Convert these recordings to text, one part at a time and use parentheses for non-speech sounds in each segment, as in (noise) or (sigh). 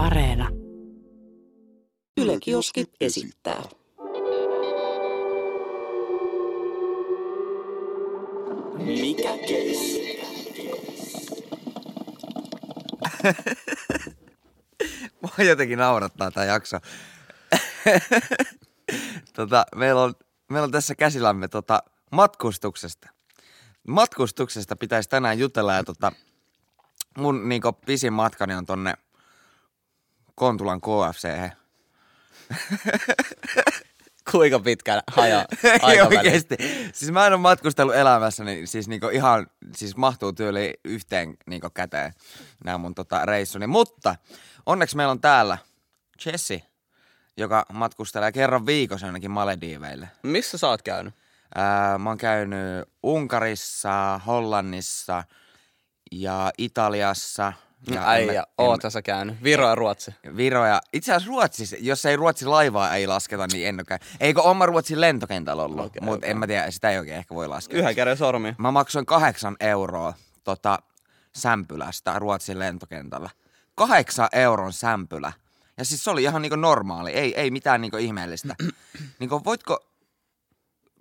Areena. Yle Kioski esittää. Mikä keissi? (laughs) Mua jotenkin naurattaa tämä jakso. (laughs) tota, meillä, on, meillä on tässä käsillämme tota, matkustuksesta. Matkustuksesta pitäisi tänään jutella ja tota, mun niinku, pisin matkani on tonne Kontulan KFC. Kuinka pitkä haja (laughs) Ei oikeesti. Siis mä en ole matkustellut elämässäni, siis niinku ihan, siis mahtuu tyyli yhteen niinku käteen nämä mun tota reissuni. Mutta onneksi meillä on täällä Jesse, joka matkustelee kerran viikossa ainakin Malediiveille. Missä sä oot käynyt? Ää, mä oon käynyt Unkarissa, Hollannissa ja Italiassa. Ja Ai mä- ja oot sä käynyt. Viro ja Ruotsi. Viro ja itse asiassa Ruotsissa, jos ei Ruotsin laivaa ei lasketa, niin en ole Eikö oma Ruotsin lentokentällä ollut, Okei, mutta okei. en mä tiedä, sitä ei oikein ehkä voi laskea. Yhden käden sormi. Mä maksoin kahdeksan euroa tota, sämpylästä Ruotsin lentokentällä. Kahdeksan euron sämpylä. Ja siis se oli ihan niinku normaali, ei, ei mitään niinku ihmeellistä. (clears throat) niinku voitko,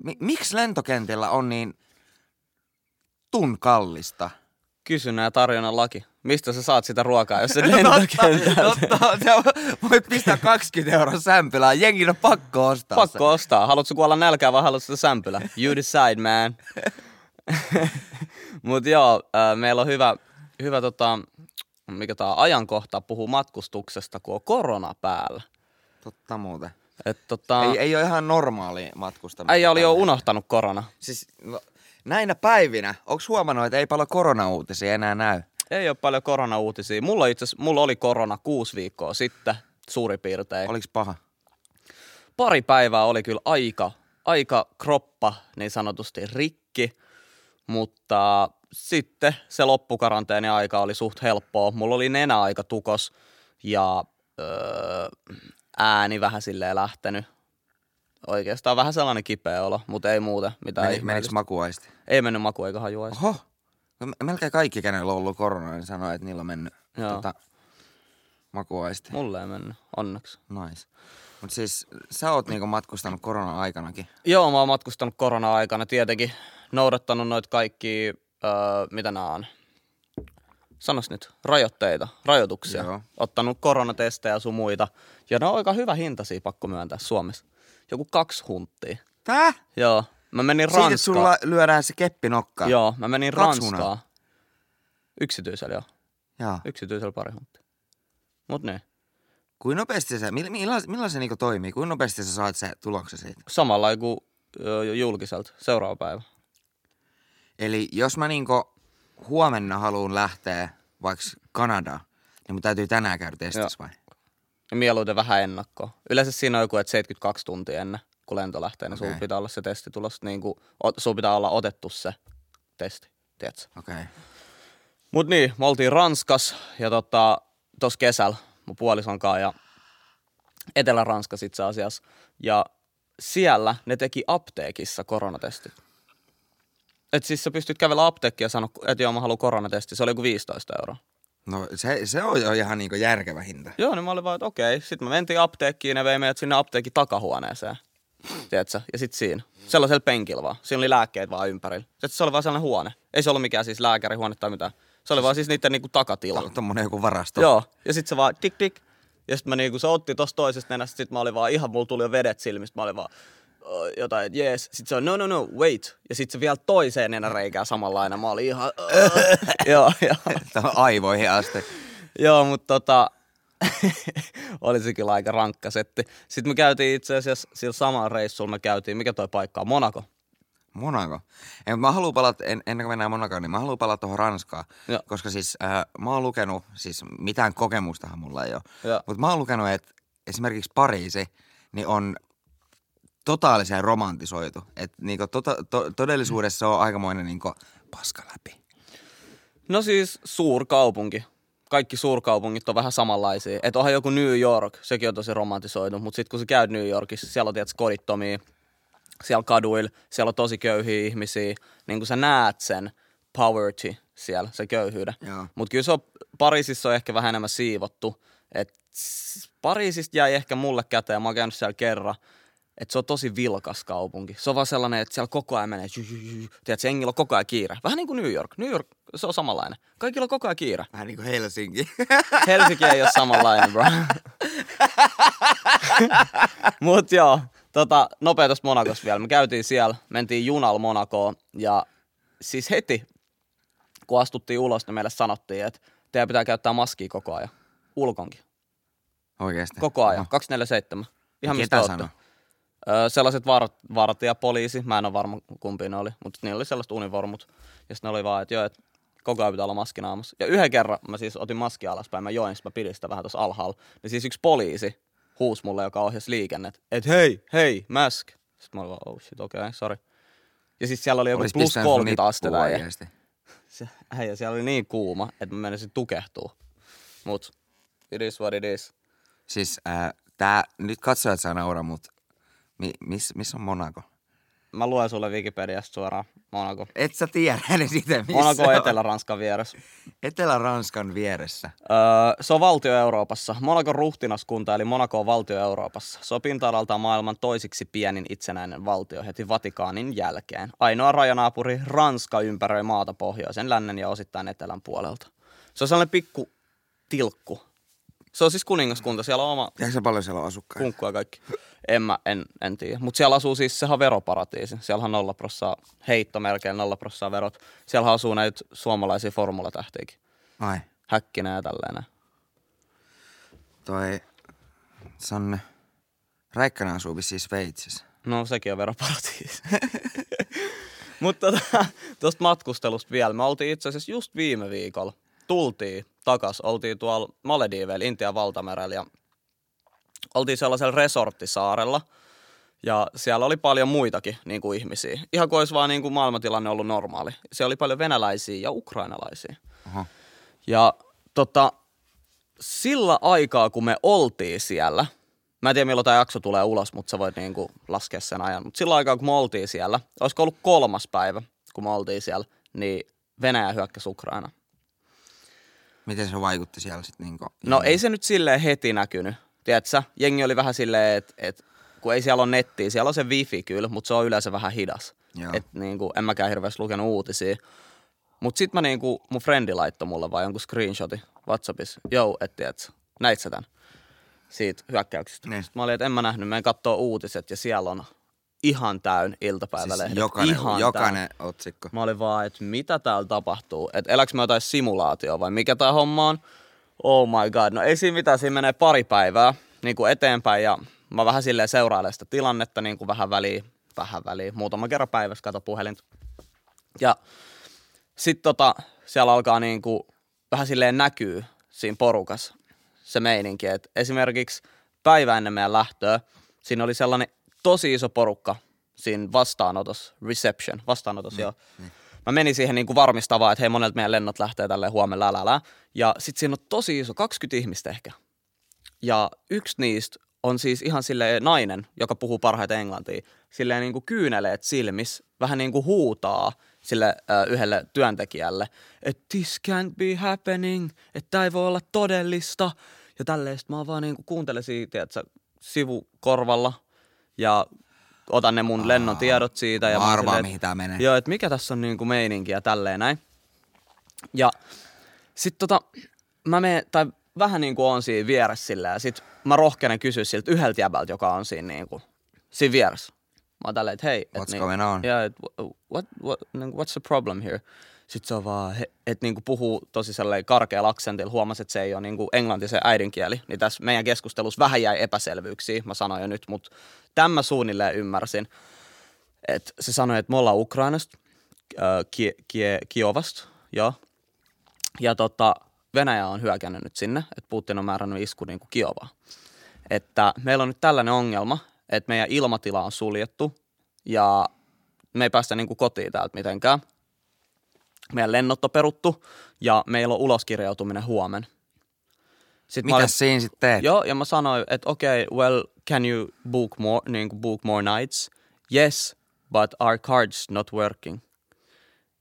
mi, miksi lentokentillä on niin tun kallista? Kysynnän ja tarjonnan laki. Mistä sä saat sitä ruokaa, jos se (laughs) lentokentältä? Totta, totta, voit pistää 20 euroa sämpylää, jengin on pakko ostaa se. Pakko ostaa. Haluatko kuolla nälkää vai haluatko sitä sämpylä? You decide, man. (laughs) Mut joo, äh, meillä on hyvä, hyvä tota, mikä tää ajankohta puhuu matkustuksesta, kun on korona päällä. Totta muuten. Et tota, Ei, ei ole ihan normaali matkustamista. äijä oli jo unohtanut korona. Siis no, näinä päivinä, onko huomannut, että ei paljon koronauutisia enää näy? Ei ole paljon koronauutisia. Mulla, itse, asiassa- mulla oli korona kuusi viikkoa sitten, suurin piirtein. Oliks paha? pari päivää oli kyllä aika, aika kroppa niin sanotusti rikki, mutta sitten se loppukaranteeni aika oli suht helppoa. Mulla oli nenä aika tukos ja öö, ääni vähän silleen lähtenyt. Oikeastaan vähän sellainen kipeä olo, mutta ei muuta mitään Meni, menikö makuaisti? Ei mennyt maku eikä hajuaisi. Oho. No, me- melkein kaikki, kenellä on ollut korona, niin sanoo, että niillä on mennyt Joo. tota, makuaisti. Mulle ei mennyt, onneksi. Nice. Mutta siis sä oot niinku matkustanut korona-aikanakin. Joo, mä oon matkustanut korona-aikana tietenkin, noudattanut noita kaikki, öö, mitä nämä on, sanos nyt, rajoitteita, rajoituksia. Joo. Ottanut koronatestejä ja sun muita. Ja ne on aika hyvä hintaisia, pakko myöntää Suomessa. Joku kaksi hunttia. Tää? Joo, mä menin Siitä Ranskaan. sulla lyödään se keppi nokkaan. Joo, mä menin Ranskaan. hunaa. Yksityisellä joo, Joo. yksityisellä pari hunttia. Mut niin, Kuinka nopeasti se, millä, millä, millä se niinku toimii? Kuinka nopeasti sä saat se tuloksen siitä? samalla kuin julkiselta, seuraava päivä. Eli jos mä niinku huomenna haluan lähteä vaikka Kanadaan, niin mun täytyy tänään käydä testissä vai? Mieluiten vähän ennakkoa. Yleensä siinä on joku, että 72 tuntia ennen, kun lento lähtee, niin Okei. sulla pitää olla se testitulos, niin kuin, sulla pitää olla otettu se testi, tiedätkö? Okei. Okay. Mut niin, me oltiin Ranskas ja tota, tos kesällä mun puolison kanssa ja Etelä-Ranskassa itse asiassa. Ja siellä ne teki apteekissa koronatestit. Et siis sä pystyt kävellä apteekkiin ja sanoa, että joo mä haluan koronatesti. Se oli joku 15 euroa. No se, se on jo ihan niinku järkevä hinta. Joo, niin mä olin vaan, että okei. Sitten me mentiin apteekkiin ja vei meidät sinne apteekin takahuoneeseen. Tiedätkö? Ja sitten siinä. Sellaisella penkillä vaan. Siinä oli lääkkeet vaan ympärillä. Sitten se oli vaan sellainen huone. Ei se ollut mikään siis lääkärihuone tai mitään. Se oli vaan siis niiden niinku takatila. Tommonen joku varasto. Joo. Ja sitten se vaan tik tik. Ja sitten mä niinku, se otti tosta toisesta nenästä. Sitten mä olin vaan ihan, mulla tuli jo vedet silmistä. Mä olin vaan "Ö, jotain, että jees. Sitten se on, no no no, wait. Ja sitten se vielä toiseen nenäreikään samanlainen. Mä olin ihan, (laughs) joo, joo. Tuohon aivoihin asti. Joo, mutta tota, (laughs) oli se kyllä aika rankka setti. Sitten me käytiin itse asiassa sillä samalla reissulla, me käytiin, mikä toi paikka on, Monaco. Monaco. Ei, mut mä haluan palata, en, ennen kuin mennään Monacoon, niin mä haluan palata tuohon Ranskaan. Joo. Koska siis äh, mä oon lukenut, siis mitään kokemustahan mulla ei ole. Mutta mä oon lukenut, että esimerkiksi Pariisi, niin on totaalisen romantisoitu. Että niinku tota, to, todellisuudessa se on aikamoinen niinku paska läpi. No siis suurkaupunki. Kaikki suurkaupungit on vähän samanlaisia. Että onhan joku New York, sekin on tosi romantisoitu. Mutta sitten kun sä käyt New Yorkissa, siellä on tietysti kodittomia, siellä kaduilla, siellä on tosi köyhiä ihmisiä. Niin kun sä näet sen poverty siellä, se köyhyyden. Mutta kyllä se on, Pariisissa on ehkä vähän enemmän siivottu. Et Pariisista jäi ehkä mulle käteen, mä oon käynyt siellä kerran, että se on tosi vilkas kaupunki. Se on vaan sellainen, että siellä koko ajan menee, tiedätkö, jengillä on koko ajan kiire. Vähän niin kuin New York. New York, se on samanlainen. Kaikilla on koko ajan kiire. Vähän niin kuin Helsinki. (laughs) Helsinki ei ole samanlainen, bro. (laughs) Mut joo, tota, nopea tosta Monakosta vielä. Me käytiin siellä, mentiin junalla Monakoon ja siis heti, kun astuttiin ulos, niin meille sanottiin, että teidän pitää käyttää maskia koko ajan. Ulkonkin. Oikeesti. Koko ajan. Oho. 24-7. Ihan mistä Ketä ootte. sanoi? Öö, sellaiset var, vartija, poliisi, mä en ole varma kumpi ne oli, mutta niillä oli sellaiset univormut. Ja sitten ne oli vaan, että joo, että koko ajan pitää olla maski naamassa. Ja yhden kerran mä siis otin maski alaspäin, mä join, mä pidin sitä vähän tuossa alhaalla. Niin siis yksi poliisi huusi mulle, joka ohjasi liikennet, että hei, hei, mask. Sitten mä olin vaan, oh shit, okei, okay, sorry. Ja siis siellä oli joku Olis plus pistänyt sun 30 nippua astetta. Ja (laughs) se, äijä, siellä oli niin kuuma, että mä menisin tukehtuu. Mut it is what it is. Siis äh, tää, nyt katsojat saa nauraa, mut mi, miss, missä on Monaco? Mä luen sulle Wikipediasta suoraan Monaco. Et sä tiedä edes itse, missä Monaco on. Etelä-Ranskan vieressä. Etelä-Ranskan vieressä. Öö, se on valtio Euroopassa. Monakon ruhtinaskunta eli Monaco on valtio Euroopassa. Se on pinta-alaltaan maailman toisiksi pienin itsenäinen valtio heti Vatikaanin jälkeen. Ainoa rajanaapuri Ranska ympäröi maata pohjoisen, lännen ja osittain etelän puolelta. Se on sellainen pikku tilkku. Se on siis kuningaskunta, siellä on oma Tiedätkö sä paljon siellä on asukkaita? kunkku ja kaikki. En mä, en, en tiedä. Mutta siellä asuu siis, sehän on veroparatiisi. Siellä on nolla prossaa heitto melkein, nolla prossaa verot. Siellä asuu näitä suomalaisia formulatähtiäkin. Ai, Häkkinen ja tälleen. näin. toi Sanne. Räikkönen asuu vissiin Sveitsissä. No sekin on veroparatiisi. (laughs) Mutta tota, tuosta matkustelusta vielä. Me oltiin itse asiassa just viime viikolla. Tultiin takas. Oltiin tuolla Malediiveillä, Intian valtamerellä ja oltiin sellaisella resorttisaarella. Ja siellä oli paljon muitakin niin kuin ihmisiä. Ihan kuin olisi vaan niin kuin maailmantilanne ollut normaali. Siellä oli paljon venäläisiä ja ukrainalaisia. Oho. Ja tota, sillä aikaa, kun me oltiin siellä, mä en tiedä milloin tämä jakso tulee ulos, mutta sä voit niinku laskea sen ajan. Mutta sillä aikaa, kun me oltiin siellä, olisiko ollut kolmas päivä, kun me oltiin siellä, niin Venäjä hyökkäsi Ukraina. Miten se vaikutti siellä sitten niinku? No ei se nyt silleen heti näkynyt. Tiedätkö, jengi oli vähän silleen, että et, kun ei siellä ole nettiä, siellä on se wifi kyllä, mutta se on yleensä vähän hidas. Joo. Et niinku, en mäkään hirveästi lukenut uutisia. Mut sit mä niinku, mun frendi laittoi mulle vaan jonkun screenshotin Whatsappissa. Jou, et tiedätkö, näit sä tän? Siitä hyökkäyksestä. Niin. Sit mä olin, että en mä nähnyt, menen kattoo uutiset ja siellä on ihan täyn iltapäivälehdet. siis jokainen, ihan jokainen otsikko. Mä olin vaan, että mitä täällä tapahtuu? Että eläks mä jotain simulaatio vai mikä tää homma on? Oh my god, no ei siinä mitään, siinä menee pari päivää niin kuin eteenpäin ja mä vähän silleen seurailen sitä tilannetta niin kuin vähän väliin, vähän väliin, muutama kerran päivässä kato puhelinta. Ja sitten tota, siellä alkaa niin kuin vähän silleen näkyy siinä porukas se meininki, että esimerkiksi päivä ennen meidän lähtöä, siinä oli sellainen tosi iso porukka siinä vastaanotossa, reception, vastaanotossa, joo. Mä menin siihen niin kuin varmistavaan, että hei monelta meidän lennot lähtee tälleen huomenna älä. Ja sitten siinä on tosi iso, 20 ihmistä ehkä. Ja yksi niistä on siis ihan sille nainen, joka puhuu parhaiten englantia, silleen niin kuin kyyneleet silmis, vähän niin kuin huutaa sille ö, yhdelle työntekijälle, että this can't be happening, että tämä ei voi olla todellista. Ja tälleen sit mä vaan niin kuin kuuntelen siitä, tiedätkö, sivukorvalla ja otan ne mun lennon tiedot siitä. Ja Mä arvaan, silleen, mihin tää menee. Joo, että mikä tässä on niinku meininki ja tälleen näin. Ja sit tota, mä menen, tai vähän niinku on siinä vieressä sillä ja sit mä rohkenen kysyä siltä yhdeltä jäbältä, joka on siinä niinku, siinä vieressä. Mä oon tälleen, että hei. Et What's niinku, going on? Yeah, et, what, what, niinku, what's the problem here? Sitten se on vaan, että niinku puhuu tosi sellainen karkealla aksentilla, huomasi, että se ei ole niinku englanti se äidinkieli. Niin tässä meidän keskustelussa vähän jäi epäselvyyksiä, mä sanoin jo nyt, mutta tämän mä suunnilleen ymmärsin. Et se sanoi, että me ollaan Ukrainasta, Kie, Kie, Kiovasta, joo. Ja tota, Venäjä on hyökännyt nyt sinne, että Putin on määrännyt isku niin kuin Kiovaa. Että meillä on nyt tällainen ongelma, että meidän ilmatila on suljettu ja me ei päästä niin kuin kotiin täältä mitenkään. Meidän lennot on peruttu ja meillä on uloskirjautuminen huomenna. Sitten mä olin- siinä sitten teet? Joo, ja mä sanoin, että okei, okay, well, can you book more, niin kuin book more nights? Yes, but our card's not working.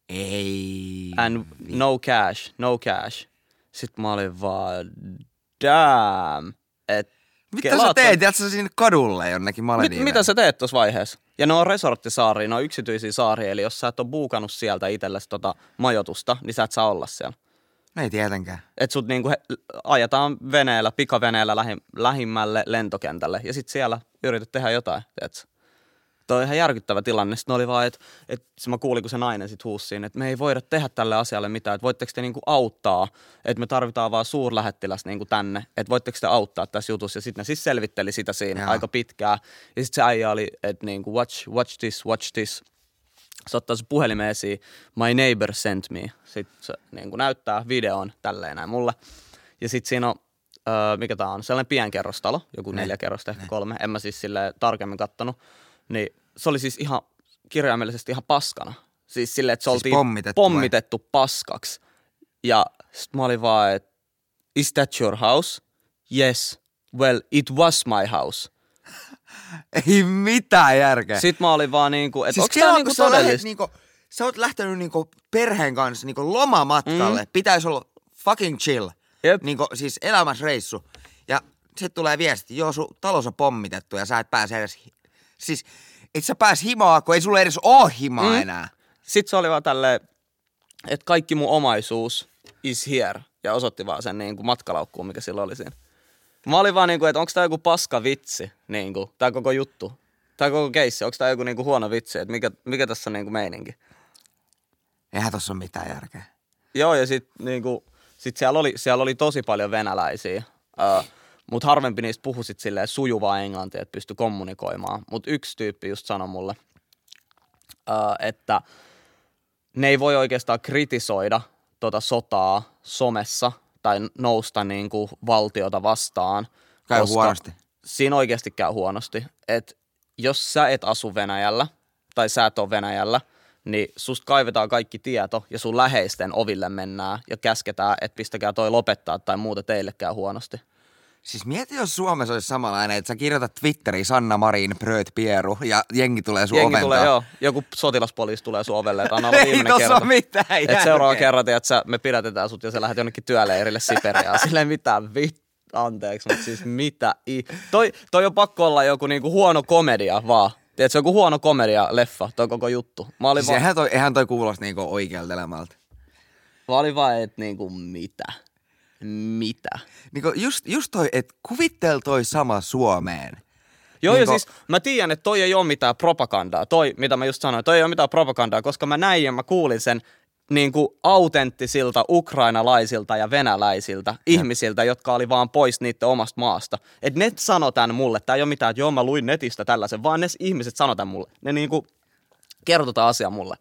Ei. And no cash, no cash. Sitten mä olin vaan, damn. Et Mitä sä teet? Jäät sä sinne kadulle jonnekin Mit, Malediiveihin? mitä sä teet tuossa vaiheessa? Ja ne on resorttisaaria, ne on yksityisiä saaria, eli jos sä et ole buukannut sieltä itsellesi tota majoitusta, niin sä et saa olla siellä. Ei tietenkään. Et sut niinku ajetaan veneellä, pikaveneellä lähi, lähimmälle lentokentälle ja sit siellä yrität tehdä jotain, tiedätkö? Toi on ihan järkyttävä tilanne. Sitten oli vaan, että et, mä kuulin, kun se nainen sit huusi siinä, että me ei voida tehdä tälle asialle mitään, että voitteko te niinku auttaa, että me tarvitaan vaan suurlähettiläs niinku tänne, että voitteko te auttaa tässä jutussa. Ja sitten ne siis selvitteli sitä siinä Joo. aika pitkään. Ja sitten se äijä oli, että niinku watch, watch this, watch this. Se ottaa se puhelimen esiin, my neighbor sent me. Sitten se niin kuin näyttää videon tälleen näin mulle. Ja sitten siinä on, öö, mikä tää on, sellainen pienkerrostalo, joku neljä kerrosta, ehkä kolme. En mä siis sille tarkemmin kattonut. Niin se oli siis ihan kirjaimellisesti ihan paskana. Siis silleen, että se Siis oltiin pommitettu vai? pommitettu paskaksi. Ja sit mä olin vaan, että is that your house? Yes. Well, it was my house. Ei mitään järkeä. Sitten mä olin vaan niinku, että siis onko tää niinku todellista? niinku, sä oot lähtenyt niinku perheen kanssa niinku lomamatkalle. Mm. Pitäisi olla fucking chill. Jep. Niinku, siis elämäsreissu. Ja sitten tulee viesti, joo sun talous on pommitettu ja sä et pääse edes... Siis et sä pääs himaa, kun ei sulle edes oo himaa mm. enää. Sitten se oli vaan tälleen, että kaikki mun omaisuus is here. Ja osoitti vaan sen niin kuin matkalaukkuun, mikä sillä oli siinä. Mä olin vaan niin kuin, että onko tää joku paska vitsi, niin kuin, tää koko juttu. Tää koko keissi, onko tää joku niin kuin huono vitsi, että mikä, mikä tässä on niin kuin meininki. Eihän tossa ole mitään järkeä. Joo, ja sitten niinku, sit siellä, oli, siellä oli tosi paljon venäläisiä, uh, mutta harvempi niistä puhui sit silleen sujuvaa englantia, että pystyi kommunikoimaan. Mutta yksi tyyppi just sanoi mulle, uh, että ne ei voi oikeastaan kritisoida tota sotaa somessa tai nousta niinku valtiota vastaan. Käy huonosti. Siinä oikeasti käy huonosti. Et jos sä et asu Venäjällä tai sä et ole Venäjällä, niin susta kaivetaan kaikki tieto ja sun läheisten oville mennään ja käsketään, että pistäkää toi lopettaa tai muuta teille käy huonosti. Siis mieti, jos Suomessa olisi samanlainen, että sä kirjoitat Twitteriin Sanna Marin, Bröt Pieru ja jengi tulee sun Jengi tulee, joo, joku sotilaspoliisi tulee sun ovelle, että anna (laughs) Ei kerta. ole mitään Et seuraava kerran, että sä, me pidätetään sut ja sä lähdet jonnekin työleirille Siperiaan. (laughs) Silleen mitään vit, anteeksi, mutta siis mitä i... Toi, toi on pakko olla joku niinku huono komedia vaan. Tiedätkö, joku huono komedia leffa, toi koko juttu. Mä olin Siis vaan, eihän toi, eihän toi kuulosta niinku oikealta elämältä. mä olin vaan että niinku mitä? Mitä? Niinku just, just toi, että kuvittel toi sama Suomeen. Joo, Niinku- ja siis mä tiedän, että toi ei ole mitään propagandaa. Toi, mitä mä just sanoin, toi ei ole mitään propagandaa, koska mä näin ja mä kuulin sen niin kuin autenttisilta ukrainalaisilta ja venäläisiltä ihmisiltä, jotka oli vaan pois niiden omasta maasta. Et ne sano tän mulle, tää ei ole mitään, että joo mä luin netistä tällaisen, vaan ne ihmiset sano tän mulle. Ne niinku kertoo tää asia mulle.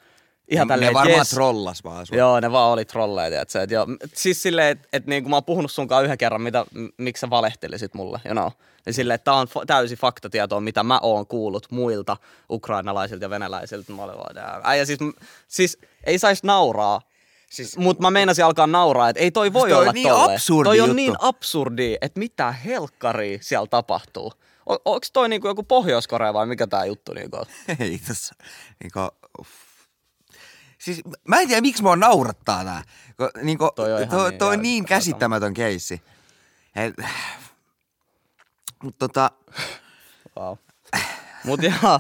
Ihan ne, tälleen, ne että varmaan jes. trollas vaan sua. Joo, ne vaan oli trolleja, tiedätkö? Et joo, siis silleen, että et niin mä oon puhunut sunkaan yhden kerran, mitä, miksi sä valehtelisit mulle, you know. Ja silleen, että tää on fa- täysi faktatietoa, mitä mä oon kuullut muilta ukrainalaisilta ja venäläisiltä. Mä olin vaan, äijä siis, siis ei saisi nauraa, Siis- mutta mä meinasin alkaa nauraa, että ei toi voi toi on olla niin tolleen. absurdi Toi on juttu. niin absurdi, että mitä helkkaria siellä tapahtuu. O- onks toi niinku joku Pohjois-Korea vai mikä tää juttu niinku on? (laughs) Ei tossa. Niinku, uff. Siis mä en tiedä, miksi mua naurattaa tää. Ko, niinku, Toi on ihan toi, niin toi on niin käsittämätön keissi. Et, mut tota, Wow. Mut joo,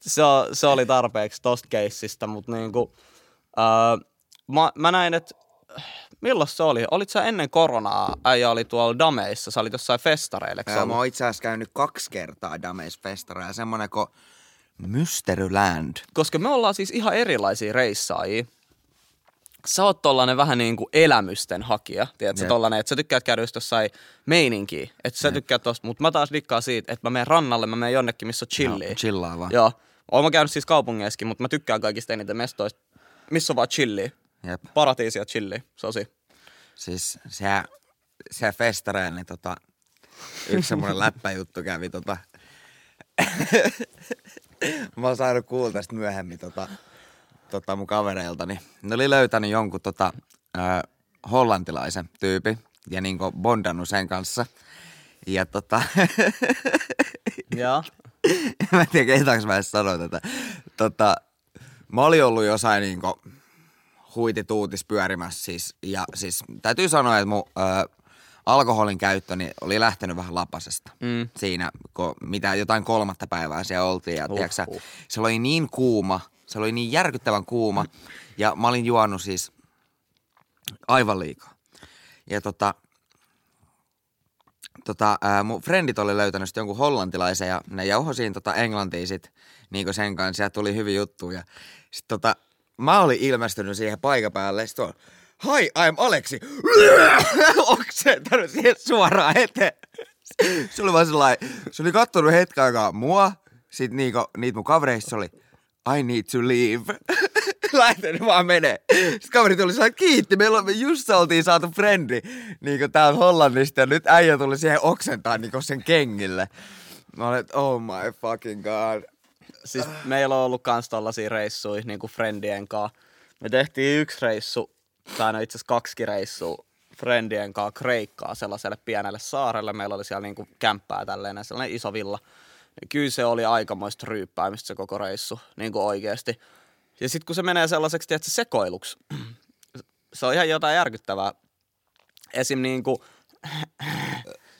se, se oli tarpeeksi tosta keissistä, mut niinku, ää, mä, mä näin, että milloin se oli? Olit sä ennen koronaa, äijä oli tuolla Dameissa, sä olit jossain festareilla, ää, mä oon itse asiassa käynyt kaksi kertaa Dameis Festara ja semmonen kuin Mysteryland. Koska me ollaan siis ihan erilaisia reissaajia. Sä oot tollanen vähän niin kuin elämysten hakija, tiedätkö, Jep. tollanen, että sä tykkäät käydä just jossain meininkiä, että sä tykkäät tosta, mutta mä taas dikkaan siitä, että mä menen rannalle, mä menen jonnekin, missä on chilliä. Joo, chillaa vaan. Joo. Oon mä käynyt siis kaupungeissakin, mutta mä tykkään kaikista eniten mestoista, missä on vaan chilliä. Jep. Paratiisia chilliä, sosi. Siis se, se festareen, niin tota, yksi semmonen läppäjuttu kävi tota, (laughs) mä oon saanut kuulla tästä myöhemmin tota, tota mun kavereiltani. Ne oli löytänyt jonkun tota, ö, hollantilaisen tyypin ja niinku bondannut sen kanssa. Ja tota, (laughs) Joo. mä en tiedä kehtaanko mä edes sanoa tätä. Tota, mä olin ollut jossain niinku huitituutis pyörimässä siis. Ja siis täytyy sanoa, että mun ö, alkoholin käyttö niin oli lähtenyt vähän lapasesta. Mm. Siinä, kun mitä jotain kolmatta päivää siellä oltiin. Ja Uhuh. tiiäksä, se oli niin kuuma, se oli niin järkyttävän kuuma. Ja mä olin juonut siis aivan liikaa. Ja tota, tota, ää, mun frendit oli löytänyt jonkun hollantilaisen ja ne jauhoi siinä tota englantia sit niinku sen kanssa ja tuli hyvin juttu. Ja sit tota, mä olin ilmestynyt siihen paikan päälle. Sit on, Hi, I'm Aleksi. (laughs) Oksentanut siihen suoraan eteen. Se oli vaan sellainen, se oli kattonut hetken aikaa mua, sit niinku, niitä mun kavereista se oli, I need to leave. (laughs) Lähtenyt vaan menee. Sitten kaveri tuli sellainen, kiitti, meillä on, me just oltiin saatu frendi niinku täältä Hollannista ja nyt äijä tuli siihen oksentaa niinku sen kengille. Mä olin, että oh my fucking god. Siis meillä on ollut kans tollasia reissuja niin kuin friendien kanssa. Me tehtiin yksi reissu, no itse asiassa kaksi reissua friendien kanssa Kreikkaa sellaiselle pienelle saarelle. Meillä oli siellä niinku kämppää tälleen, sellainen iso villa. Kyllä se oli aikamoista ryyppäämistä se koko reissu, niin kuin oikeasti. Ja sitten kun se menee sellaiseksi, tiedätkö, sekoiluksi, se on ihan jotain järkyttävää. Esim. niin kuin,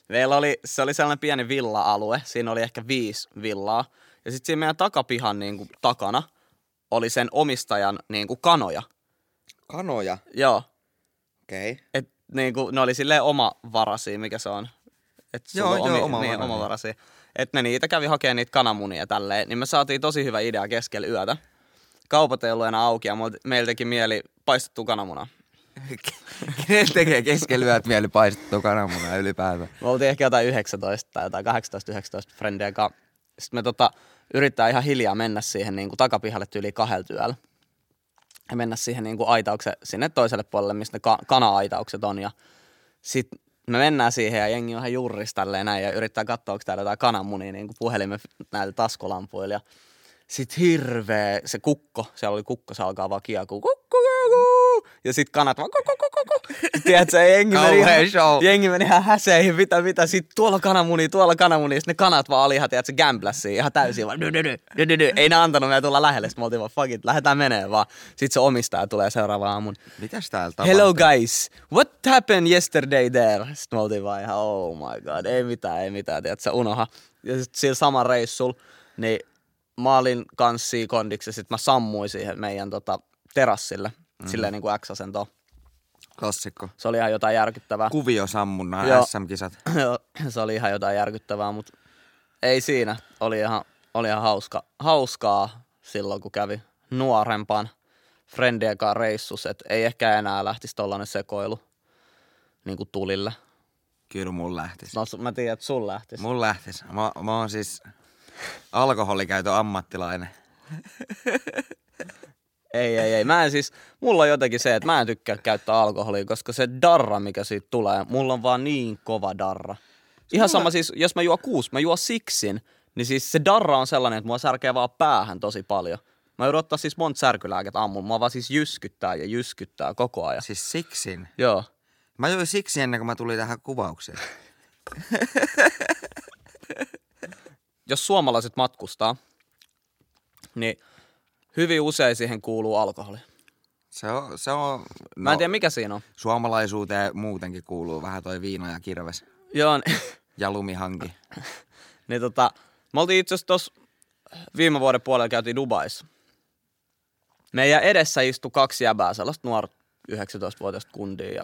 meillä oli, se oli sellainen pieni villa-alue, siinä oli ehkä viisi villaa. Ja sitten siinä meidän takapihan niin kuin, takana oli sen omistajan niin kuin, kanoja. Kanoja. Joo, Okei. Okay. et niinku, ne oli silleen oma varasi, mikä se on. Et Joo, on joo, oma niin, oma varasi. Et ne niitä kävi hakemaan niitä kananmunia tälleen, niin me saatiin tosi hyvä idea keskellä yötä. Kaupat ei ollut enää auki ja teki mieli paistettua kananmunaa. (laughs) Kenellä tekee keskellä yöt mieli paistettua kananmunaa ylipäätään? Me oltiin ehkä jotain 19 tai jotain 18-19 frendien kanssa. Sitten me tota, yrittää ihan hiljaa mennä siihen niin kuin takapihalle tyyliin kahdella työllä. Ja mennä siihen niin kuin aitauksen, sinne toiselle puolelle, mistä ne ka- kana-aitaukset on. Ja sitten me mennään siihen ja jengi on ihan juurissa tälleen näin ja yrittää katsoa, onko täällä jotain kananmunia niin kuin puhelimen näillä taskulampuilla. Ja sitten hirveä se kukko, siellä oli kukko, se alkaa vaan. Kukku, kukku. Ja sitten kanat vaan kukku, kukku, kukku. (laughs) Tiedätkö, jengi meni, ihan, show. jengi meni ihan häseihin, mitä, mitä. Sitten tuolla kananmuni, tuolla kananmuni. Sitten ne kanat vaan oli ihan, tiedätkö, gamblässiä ihan täysin. Vaan, dy, dy, dy, dy, dy. Ei ne antanut meidän tulla lähelle. Sitten me oltiin vaan, fuck it, lähdetään menee vaan. Sitten se omistaja tulee seuraavaan aamun. Mitäs täällä tapahtuu? Hello guys, what happened yesterday there? Sitten me oltiin vaan ihan, oh my god, ei mitään, ei mitään, tiedätkö, unoha. Ja sitten sillä saman reissulla, niin mä olin kanssi kondiksi, sit mä sammuin siihen meidän tota, terassille, mm. silleen niin kuin X-asentoon. Klassikko. Se oli ihan jotain järkyttävää. Kuviosammunnan Joo. SM-kisat. Joo, (coughs) se oli ihan jotain järkyttävää, mutta ei siinä. Oli ihan, oli ihan hauska, hauskaa silloin, kun kävi nuorempan friendien kanssa reissus, että ei ehkä enää lähtisi tollanen sekoilu niin kuin tulille. Kyllä mun lähtis. No mä tiedän, että sun lähtisi. Mun lähtis. Mä, mä oon siis alkoholikäytön ammattilainen. (laughs) Ei, ei, ei. Mä en siis, mulla on jotenkin se, että mä en tykkää käyttää alkoholia, koska se darra, mikä siitä tulee, mulla on vaan niin kova darra. Ihan sama siis, jos mä juon kuusi, mä juon siksin, niin siis se darra on sellainen, että mua särkee vaan päähän tosi paljon. Mä joudun ottaa siis monta särkylääkettä aamulla. Mua vaan siis jyskyttää ja jyskyttää koko ajan. Siis siksin. Joo. Mä join siksi ennen kuin mä tulin tähän kuvaukseen. (laughs) Jos suomalaiset matkustaa, niin hyvin usein siihen kuuluu alkoholi. Se on, se on no, Mä en tiedä, mikä siinä on. suomalaisuuteen muutenkin kuuluu vähän toi viina ja kirves Joo, ja lumihanki. (laughs) niin tota, me oltiin itse asiassa tuossa viime vuoden puolella käytiin Dubaissa. Meidän edessä istui kaksi jäbää, sellaista nuor 19-vuotiaista kundia. Ja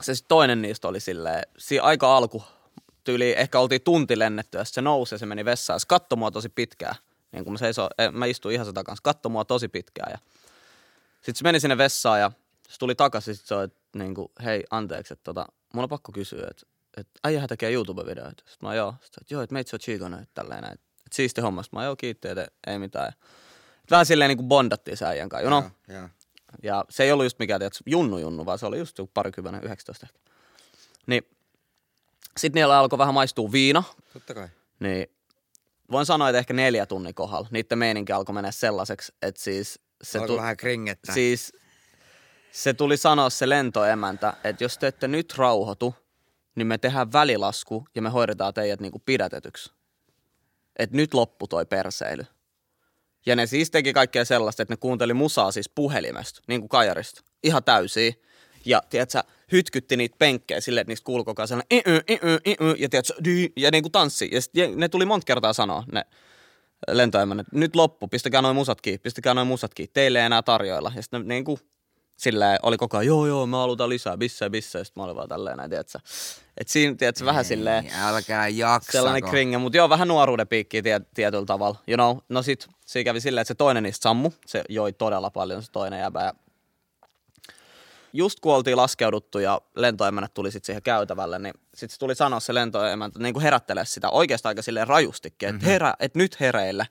se sit toinen niistä oli silleen, siinä aika alku, tyyli ehkä oltiin tunti lennetty ja se nousi ja se meni vessaan. Se katsoi mua tosi pitkään. Niin kun mä, seiso, eh, mä istuin ihan sitä kanssa, katsoi mua tosi pitkään. Ja sitten se meni sinne vessaan ja se tuli takaisin, sit se oli, että niin kuin, hei anteeksi, että tota, mulla on pakko kysyä, että että äijähän tekee YouTube-videoita. Sitten mä joo, sitten että joo, että meitsi on chiikana, että tälleen näin. Että siisti homma. Sitten mä joo, kiitti, että ei mitään. Ja, et vähän silleen niin kuin bondattiin se äijän kanssa, you know? Joo, joo. Ja se ei ollut just mikään, tiedätkö, junnu junnu, vaan se oli just joku parikymmenen, 19 ehkä. Niin sitten niillä alkoi vähän maistua viina, Totta kai. niin voin sanoa, että ehkä neljä tunnin kohdalla. Niiden meininki alkoi mennä sellaiseksi, että siis se, tu- vähän kringettä. siis se tuli sanoa se lentoemäntä, että jos te ette nyt rauhoitu, niin me tehdään välilasku ja me hoidetaan teidät niinku pidätetyksi. Että nyt loppu toi perseily. Ja ne siis teki kaikkea sellaista, että ne kuunteli musaa siis puhelimesta, niin kuin kajarista, ihan täysiä. Ja tiedätkö, hytkytti niitä penkkejä silleen, että niistä kuului koko ajan sellainen "I-y, i-y, i-y", ja tiedätkö, dy, ja niinku tanssi. Ja sit ne tuli monta kertaa sanoa, ne lentoemännät, nyt loppu, pistäkää noin musat kiinni, pistäkää noin musat kiinni, teille ei enää tarjoilla. Ja sitten ne niinku silleen oli koko ajan, joo joo, me halutaan lisää, bisse, bisse, ja sitten mä olin vaan tälleen näin, tiedätkö. Et siinä, tiedätkö, vähän silleen, Älkää jaksako. sellainen kringe, mutta joo, vähän nuoruuden piikkiä tie, tietyllä tavalla. You know, no sit siinä kävi silleen, että se toinen niistä sammu, se joi todella paljon se toinen jäbä. Ja just kun oltiin laskeuduttu ja lentoemännät tuli sitten siihen käytävälle, niin sitten se tuli sanoa se lentoemäntä, niin kuin herättelee sitä oikeastaan aika silleen rajustikin, että herä, että nyt hereille.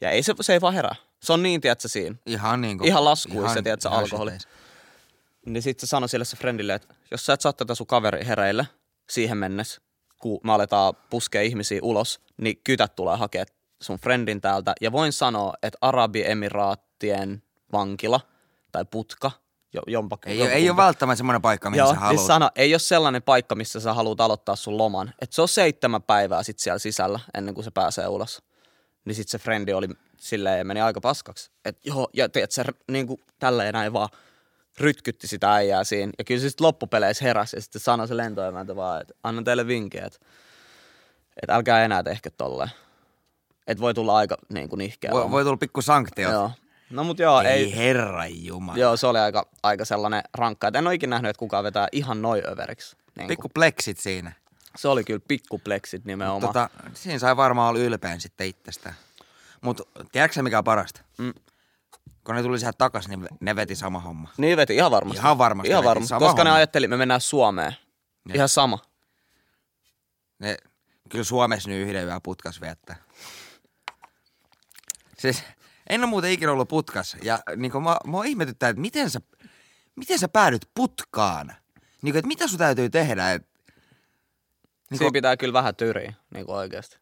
Ja ei se, se ei vaan herää. Se on niin, tiedätkö, siinä. Ihan niinku. Ihan laskuissa, tiedätkö, ihan alkoholi. shiteissä. Niin sitten se sanoi sille se friendille, että jos sä et saa tätä sun kaveri hereille siihen mennessä, kun me aletaan puskea ihmisiä ulos, niin kytät tulee hakea sun friendin täältä. Ja voin sanoa, että Arabiemiraattien vankila tai putka, jo, jompa, Ei, ei ole välttämättä semmoinen paikka, mihin Joo, sä niin haluat. sano, ei ole sellainen paikka, missä sä haluat aloittaa sun loman. Et se on seitsemän päivää sit siellä sisällä, ennen kuin se pääsee ulos. Niin sit se frendi oli silleen ja meni aika paskaksi. Et joo, ja tiedät, se niin kuin tälleen näin vaan rytkytti sitä äijää siinä. Ja kyllä se sitten loppupeleissä heräsi ja sitten sanoi se lentoemäntä vaan, että annan teille vinkkejä, että, että älkää enää tehkö tolleen. Että voi tulla aika niin kuin nihkeä. Voi, voi tulla pikku sanktio. Joo. No mut joo, ei, ei, herra jumala. Joo, se oli aika, aika sellainen rankka. Et en ole ikinä nähnyt, että kukaan vetää ihan noin överiksi. Niin Pikku pleksit siinä. Se oli kyllä pikkupleksit nimenomaan. Tota, siinä sai varmaan olla ylpeän sitten itsestään. Mutta tiedätkö mikä on parasta? Mm. Kun ne tuli sieltä takas, niin ne veti sama homma. Niin veti, ihan varmasti. Ihan varmasti Ihan varmasti, koska ne homma. ajatteli, me mennään Suomeen. Ja. Ihan sama. Ne, kyllä Suomessa nyt yhden yön putkas viettää. Siis en ole muuten ikinä ollut putkas. Ja niin kuin, mä, mä ihmetyttää, että miten sä, miten sä päädyt putkaan? Niin kuin, että mitä sun täytyy tehdä? Et, niin Siinä pitää kyllä vähän tyriä, niin kuin oikeasti.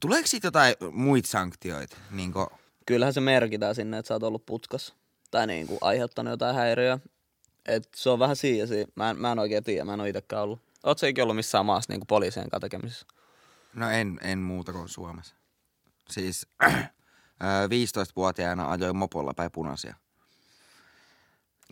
tuleeko siitä jotain muita sanktioita? Niin kuin, Kyllähän se merkitään sinne, että sä oot ollut putkas. Tai niin kuin aiheuttanut jotain häiriöä. Et se on vähän siinä. Mä, en, mä en oikein tiedä, mä en ole itsekään ollut. Oot sä ikinä ollut missään maassa niin kuin poliisien kanssa tekemisissä? no en, en muuta kuin Suomessa. Siis (clears throat) ö, 15-vuotiaana ajoin mopolla päin punaisia.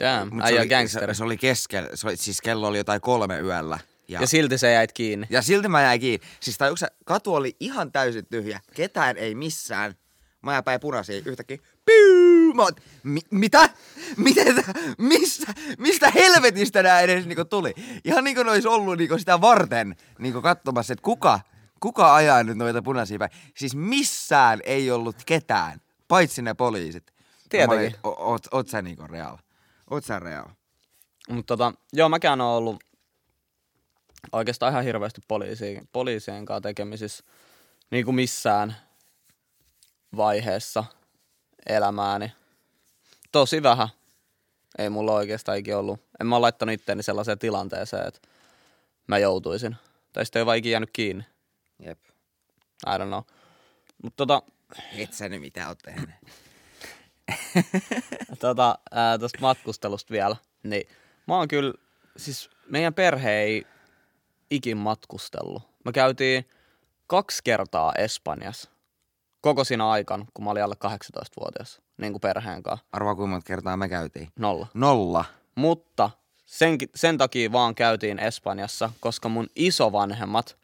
Jää, Mut se oli- gangsteri. Se, se oli keskellä, se oli, siis kello oli jotain kolme yöllä. Ja, Ja silti se jäit kiinni. ja silti mä jäin kiinni. Siis tajuuks sä, katu oli ihan täysin tyhjä. Ketään ei missään. Mä jäin päin punaisia yhtäkkiä. Piu! Mä oot, mi- mitä? Miten, missä, mistä helvetistä nää edes niinku tuli? Ihan niinku ne olisi ollut niinku sitä varten niinku katsomassa, että kuka, kuka ajaa nyt noita punaisia päin. Siis missään ei ollut ketään, paitsi ne poliisit. Tietenkin. olin, Oot, oot sä niinku real? Oot sä real? Mutta tota, joo, mäkään oon ollut oikeastaan ihan hirveästi poliisien, poliisien kanssa tekemisissä niin kuin missään vaiheessa elämääni. Tosi vähän. Ei mulla oikeastaan ikinä ollut. En mä ole laittanut itteeni sellaiseen tilanteeseen, että mä joutuisin. Tai sitten ei ole vaan ikinä jäänyt kiinni. Jep. I don't know. Mutta tota, Et sä nyt mitään oot tehnyt. (laughs) tota, ää, tosta matkustelusta vielä, niin mä oon kyllä, siis meidän perhe ei ikin matkustellut. Me käytiin kaksi kertaa Espanjassa koko siinä aikan, kun mä olin alle 18-vuotias, niin kuin perheen kanssa. Arvaa kuinka monta kertaa me käytiin. Nolla. Nolla. Mutta sen, sen takia vaan käytiin Espanjassa, koska mun isovanhemmat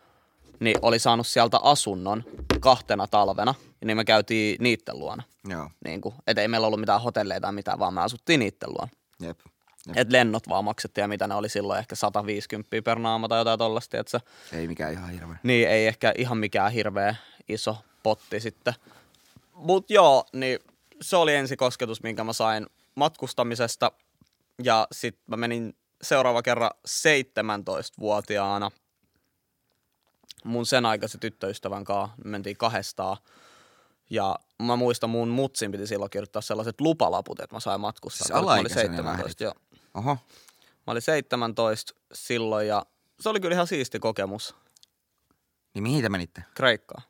niin oli saanut sieltä asunnon kahtena talvena, niin me käytiin niitten luona. Joo. Niin kuin, et ei meillä ollut mitään hotelleita tai mitään, vaan me asuttiin niitten luona. Jep. Jep. Et lennot vaan maksettiin ja mitä ne oli silloin, ehkä 150 per naama tai jotain tollasta, että Ei mikään ihan hirveä. niin ei ehkä ihan mikään hirveä iso potti sitten. Mut joo, niin se oli ensikosketus, minkä mä sain matkustamisesta. Ja sitten mä menin seuraava kerran 17-vuotiaana mun sen aikaisen tyttöystävän kanssa. Me mentiin kahdestaan. Ja mä muistan, mun mutsin piti silloin kirjoittaa sellaiset lupalaput, että mä sain matkustaa. Siis Mä olin alaikäisenä 17, lähdit? joo. Oho. Mä olin 17 silloin ja se oli kyllä ihan siisti kokemus Niin mihin te menitte? Kreikkaan.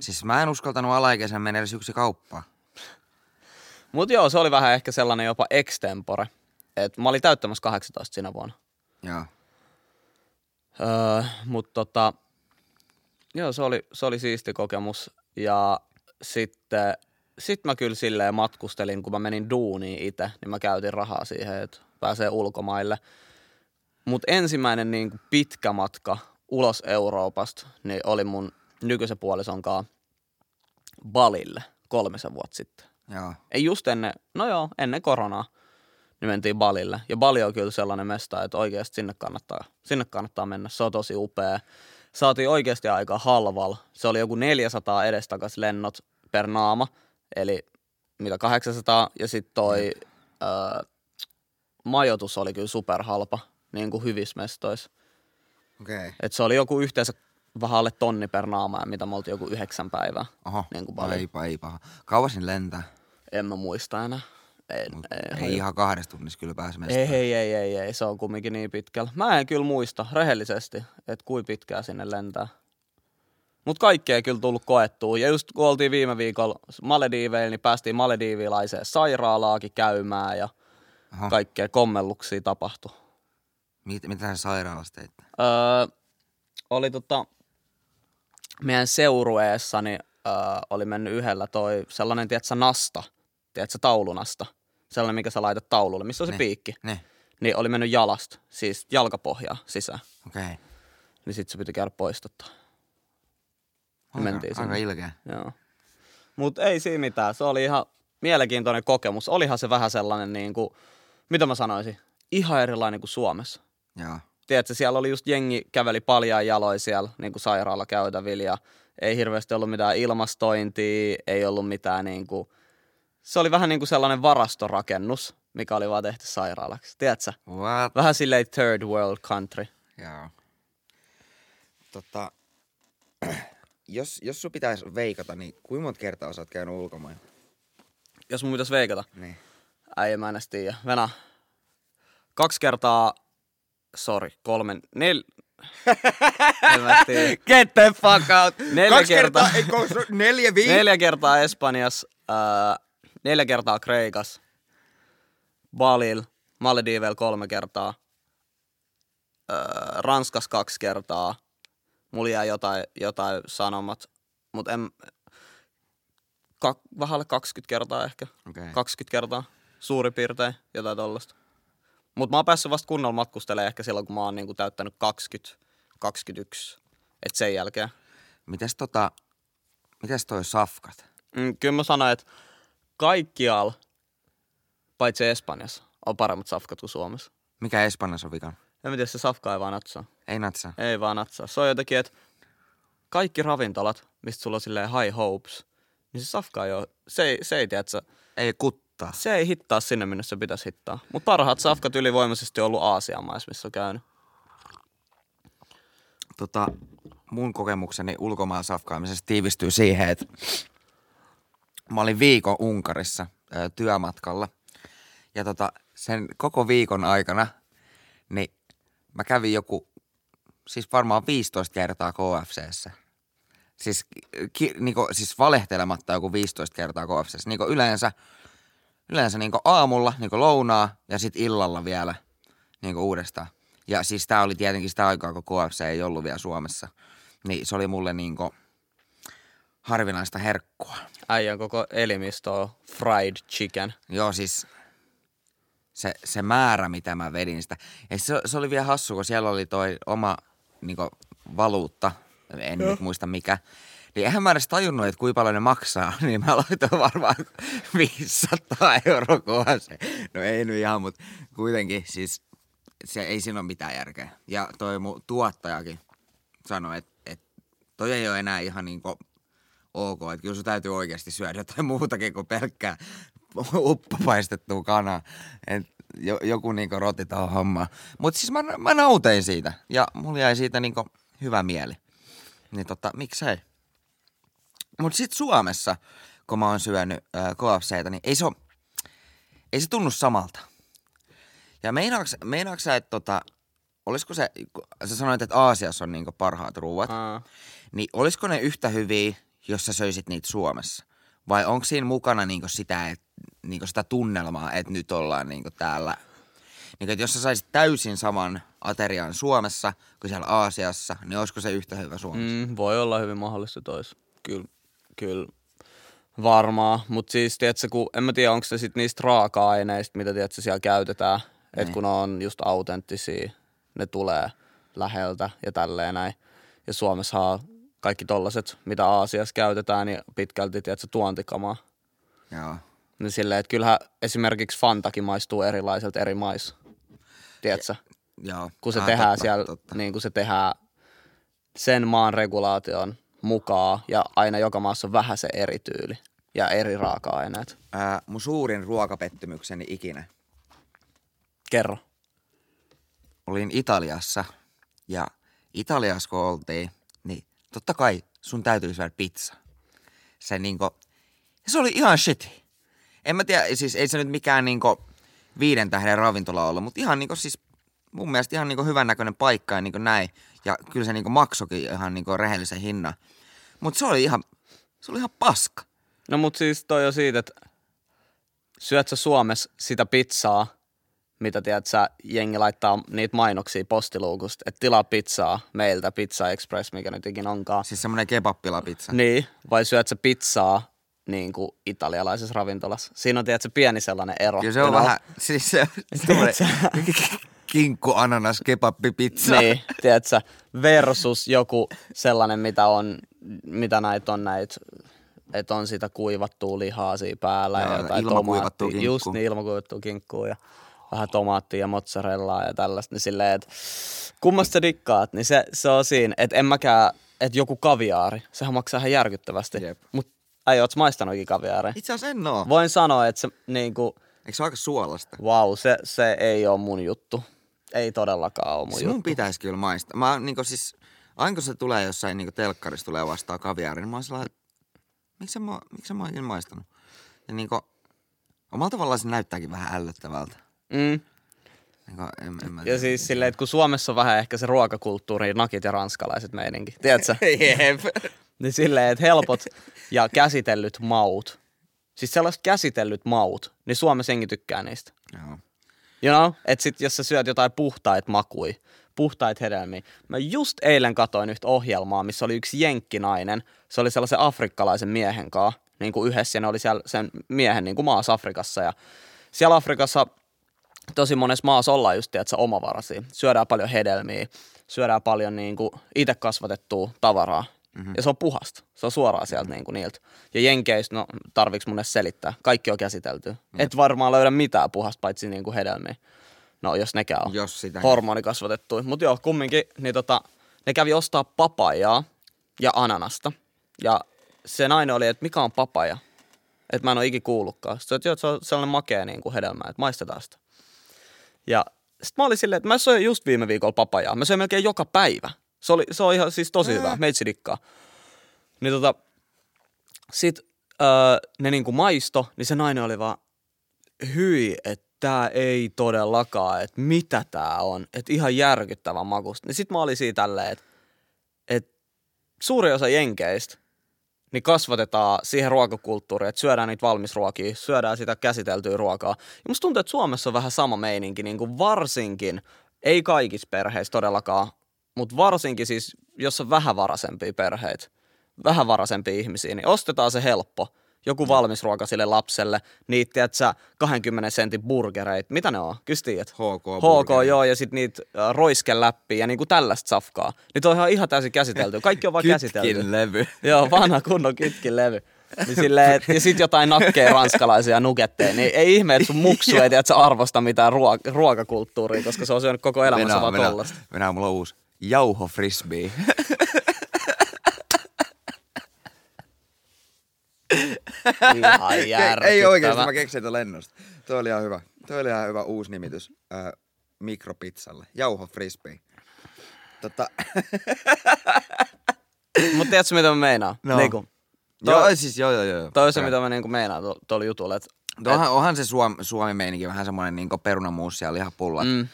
Siis mä en uskaltanut alaikäisenä mennä edes yksi kauppaan. Mutta joo, se oli vähän ehkä sellainen jopa extempore. Et mä olin täyttämässä 18 sinä vuonna. Joo. Öö, Mutta tota, joo, se oli, se oli siisti kokemus. Ja sitten sit mä kyllä silleen matkustelin, kun mä menin duuniin itse, niin mä käytin rahaa siihen, että pääsee ulkomaille. Mutta ensimmäinen niin kuin pitkä matka ulos Euroopasta niin oli mun nykyisen puolison kanssa Balille kolmisen vuotta sitten. Joo. Ei just ennen, no joo, ennen koronaa, niin mentiin Balille. Ja Bali on kyllä sellainen mesta, että oikeasti sinne kannattaa, sinne kannattaa mennä. Se on tosi upea. Saatiin oikeasti aika halval. Se oli joku 400 edestakas lennot per naama, eli mitä 800. Ja sitten toi ää, majoitus oli kyllä superhalpa, niin kuin hyvissä mestoissa. Okei. Okay. Et se oli joku yhteensä vähän alle tonni per naama, ja mitä me oltiin joku yhdeksän päivää. Oho, Niin kuin no Bali. ei, paha, ei paha. Kauas sinne lentää. En mä muista enää. Ei, ei, Ei ihan kahdessa tunnissa kyllä pääse ei, ei, ei, ei, ei, se on kumminkin niin pitkällä. Mä en kyllä muista rehellisesti, että kuin pitkää sinne lentää. Mut kaikkea ei kyllä tullut koettua. Ja just kun oltiin viime viikolla Malediiveillä, niin päästiin Malediivilaiseen sairaalaakin käymään ja Oho. kaikkea kommelluksia tapahtui. Mit, mitä sä sairaalassa teit? Öö, oli tota, meidän seurueessa, niin öö, oli mennyt yhdellä toi sellainen, tiedätkö, nasta, tiedätkö, taulunasta. Sellainen, mikä sä laitat taululle, missä on se Ne. piikki. Ne. Niin oli mennyt jalasta, siis jalkapohjaa sisään. Okei. Okay. Niin sit se piti käydä poistuttaa. Aika, mentiin aika ilkeä. Joo. Mut ei siinä mitään. Se oli ihan mielenkiintoinen kokemus. Olihan se vähän sellainen niin kuin, mitä mä sanoisin, ihan erilainen kuin Suomessa. Joo. Tiedätkö, siellä oli just jengi käveli paljaan jaloin siellä niin kuin sairaala käytävillä ja ei hirveästi ollut mitään ilmastointia, ei ollut mitään niin kuin, se oli vähän niin kuin sellainen varastorakennus, mikä oli vaan tehty sairaalaksi. Tiedätkö? What? Vähän silleen third world country. Joo. Tota, (clears throat) jos, jos sun pitäisi veikata, niin kuinka monta kertaa sä oot käynyt ulkomailla? Jos mun pitäisi veikata. Niin. Ei mä en edes tiedä. Venä. Kaksi kertaa, sorry, kolme, nel... (laughs) en mä tiedä. Get the fuck out! Neljä Kaksi kertaa. kertaa, ei, kun, neljä viisi. Neljä kertaa Espanjassa, neljä kertaa Kreikas, Balil, Malediiveillä kolme kertaa, ää, Ranskas kaksi kertaa. Mulla jää jotain, jotain sanomat, mutta en... Ka, vähän alle 20 kertaa ehkä. Okei. 20 kertaa suurin piirtein, jotain tollasta. Mutta mä oon päässyt vasta kunnolla matkustelemaan ehkä silloin, kun mä oon niinku täyttänyt 20, 21. Et sen jälkeen. Mites tota, mites toi safkat? Mm, kyllä mä sanoin, että kaikkialla, paitsi Espanjassa, on paremmat safkat kuin Suomessa. Mikä Espanjassa on vikana? En tiedä, se safka ei vaan natsaa. Ei natsaa. Ei vaan natsaa. Se on jotenkin, että kaikki ravintolat, mistä sulla on silleen high hopes, niin se safka ei ole, se ei, se ei tiedä, että Ei kuttaa. se ei hittaa sinne, minne se pitäisi hittaa. Mutta parhaat safkat ylivoimaisesti on ollut Aasian maissa, missä on käynyt. Tota, mun kokemukseni ulkomaan safkaamisessa tiivistyy siihen, että mä olin viikon Unkarissa ö, työmatkalla. Ja tota, sen koko viikon aikana, niin mä kävin joku, siis varmaan 15 kertaa KFCssä. Siis, ki, niinku, siis valehtelematta joku 15 kertaa KFCssä. Niinku yleensä, yleensä niinku aamulla, niinku lounaa ja sitten illalla vielä niinku uudestaan. Ja siis tää oli tietenkin sitä aikaa, kun KFC ei ollut vielä Suomessa. Niin se oli mulle niinku harvinaista herkkua. Äijän koko elimistö on fried chicken. Joo, siis se, se määrä, mitä mä vedin sitä. Ja se, se oli vielä hassu, kun siellä oli toi oma niinku, valuutta, en nyt muista mikä. Niin eihän mä edes tajunnut, että kuinka paljon ne maksaa, (laughs) niin mä laitoin varmaan (laughs) 500 euroa kohdassa. No ei nyt ihan, mutta kuitenkin siis se ei siinä ole mitään järkeä. Ja toi mun tuottajakin sanoi, että, että toi ei ole enää ihan niinku ok, että kyllä sun täytyy oikeasti syödä jotain muutakin kuin pelkkää uppopaistettua kanaa. Et jo, joku niinku roti tuohon hommaan. Mutta siis mä, mä nautein siitä ja mulla jäi siitä niinku hyvä mieli. Niin tota, miksei. Mutta sitten Suomessa, kun mä oon syönyt äh, KFCtä, niin ei se, oo, ei se tunnu samalta. Ja meinaaks, meinaaks sä, että tota, olisiko se, sä sanoit, että Aasiassa on niinku parhaat ruuat, Aa. niin olisiko ne yhtä hyviä, jos sä söisit niitä Suomessa? Vai onko siinä mukana niinku sitä, et, niinku sitä tunnelmaa, että nyt ollaan niinku täällä? Niinku, että jos sä saisit täysin saman aterian Suomessa kuin siellä Aasiassa, niin olisiko se yhtä hyvä Suomessa? Mm, voi olla hyvin mahdollista tois. Kyllä, kyllä varmaa. Mutta siis, tiedätkö, kun, en mä tiedä, onko se sitten niistä raaka-aineista, mitä tiedätkö, siellä käytetään. Että Niin. kun on just autenttisia, ne tulee läheltä ja tälleen näin. Ja Suomessa kaikki tollaset, mitä Aasiassa käytetään, niin pitkälti, tiedätkö, tuontikamaa. Joo. Niin silleen, että kyllähän esimerkiksi Fantakin maistuu erilaiselta eri maissa. Tiedätkö? Joo. kun se Ah, tehdään totta, siellä, Totta. niin kun se tehdään sen maan regulaation mukaan ja aina joka maassa on vähän se eri tyyli ja eri raaka-aineet. Ää, mun suurin ruokapettymykseni ikinä Kerro. olin Italiassa ja Italiassa kun oltiin, totta kai sun täytyy syödä pizza. Se niinku, se oli ihan shit. En mä tiedä, siis ei se nyt mikään niinku viiden tähden ravintola ollut, mutta ihan niinku siis mun mielestä ihan niinku hyvännäköinen paikka ja niinku näin. Ja kyllä se niinku maksokin ihan niinku rehellisen hinnan. Mutta se oli ihan, se oli ihan paska. No mut siis toi on siitä, että syöt sä Suomessa sitä pizzaa, mitä tiedät sä, jengi laittaa niitä mainoksia postiluukusta, että tilaa pizzaa meiltä, Pizza Express, mikä nyt ikinä onkaan. Siis semmonen kebappilapizza. Niin, vai syöt sä pizzaa niin kuin italialaisessa ravintolassa? Siinä on tiedät sä pieni sellainen ero. Kyllä se on You know? vähän, siis se on (laughs) semmoinen kinkku ananas kebappi pizza. Niin, tiedätkö, versus joku sellainen, mitä on, mitä näitä on näitä, että on sitä kuivattua lihaa siinä päällä Joo, ja jotain ilmakuivattua tomaattia. kinkkua. Just niin, ilmakuivattua kinkkua ja vähän tomaattia ja mozzarellaa ja tällaista, niin silleen, että kummasta sä dikkaat, niin se, se on siinä, että en mäkään, että joku kaviaari, sehän maksaa ihan järkyttävästi, Jep. mutta ei oot maistanutkin kaviaaria. Itse asiassa en oo. Voin sanoa, että se niinku, Eikö se ole aika suolasta? wow, se, se ei ole mun juttu. Ei todellakaan ole mun Se juttu. mun pitäisi kyllä maistaa. Mä niinku siis, aina kun se tulee jossain niinku telkkarissa tulee vastaan kaviaari, niin mä oon sellainen, miksi mä, miksi mä oon maistanut? Ja niinku, omalla tavallaan se näyttääkin vähän ällöttävältä. Mm. En, en mä Ja siis silleen, että kun Suomessa on vähän ehkä se ruokakulttuuri, nakit ja ranskalaiset meininki, tiedätkö? (laughs) Jep. niin silleen, että helpot ja käsitellyt maut. Siis sellaiset käsitellyt maut, niin Suomessa jengi tykkää niistä. Joo. You know? Että sit jos sä syöt jotain puhtait makui, puhtait hedelmiä. Mä just eilen katoin yhtä ohjelmaa, missä oli yksi jenkkinainen. Se oli sellaisen afrikkalaisen miehen kanssa, niin kuin yhdessä, ja ne oli siellä sen miehen niin kuin maassa Afrikassa. Ja siellä Afrikassa tosi monessa maassa ollaan just, että omavaraisia. Syödään paljon hedelmiä, syödään paljon niin kuin itse kasvatettua tavaraa. Mm-hmm. Ja se on puhasta. Se on suoraan sieltä niin kuin niiltä. Ja jenkeistä, no tarviks mun edes selittää. Kaikki on käsitelty. Mm. Et varmaan löydä mitään puhasta paitsi niin kuin hedelmiä. No jos nekään on Jos sitä. hormonikasvatettuja. Mutta joo, kumminkin, niin tota, ne kävi ostaa papajaa ja ananasta. Ja se nainen oli, että mikä on papaja? Että mä en ole ikinä kuullutkaan. Sitten että se on sellainen makea niin kuin hedelmä, että maistetaan sitä. Ja sitten mä olin silleen, että mä söin just viime viikolla papajaa. Mä söin melkein joka päivä. Se, oli, se on ihan siis tosi hyvä. Meitsi dikkaa. Niin tota, sit öö, ne niinku maisto, niin se nainen oli vaan, hyi, että tää ei todellakaan, että mitä tää on. Että ihan järkyttävän makusta. Niin sit mä olin siinä tälleen, että et suuri osa jenkeistä niin kasvatetaan siihen ruokakulttuuriin, että syödään niitä valmisruokia, syödään sitä käsiteltyä ruokaa. Ja musta tuntuu, että Suomessa on vähän sama meininki, niin kuin varsinkin, ei kaikissa perheissä todellakaan, mutta varsinkin siis, jos on vähävaraisempia perheitä, vähävaraisempia ihmisiä, niin ostetaan se helppo. Joku valmis ruoka sille lapselle, niitä, tiedät sä, 20 sentin burgereita. Mitä ne on? Kyllä tiedät. HK HK, joo, ja sitten niitä äh, roiskeläppiä ja niinku tällaista safkaa. Niitä on ihan, ihan täysin käsitelty. Kaikki on vaan käsitelty. Kytkin levy. (laughs) Joo, vanha kunnon kytkin levy. Niin silleen, et, ja sit jotain nakkeja ranskalaisia nuketteja, niin ei ihme, että sun muksu ei tiedä, että sä arvosta mitään ruok- ruokakulttuuria, koska se on syönyt koko elämänsä vaan tollasta. Venää, mulla on uusi jauho frisbee. (laughs) (laughs) Ihan ei, oikeesti, mä keksin tämän lennosta. Tuo oli ihan hyvä. Tuo oli ihan hyvä uusi nimitys äh, mikropizzalle. Jauho frisbee. Tota, (laughs) Mutta tiedätkö, mitä mä meinaan? No. Niinku, joo, toi, siis joo, joo, joo. toi on se, Joo. mitä mä niinku meinaan tuolla jutulla. Et, Onhan, onhan se Suomi, Suomi meininki vähän semmoinen niin perunamuussi ja lihapulla. Mm.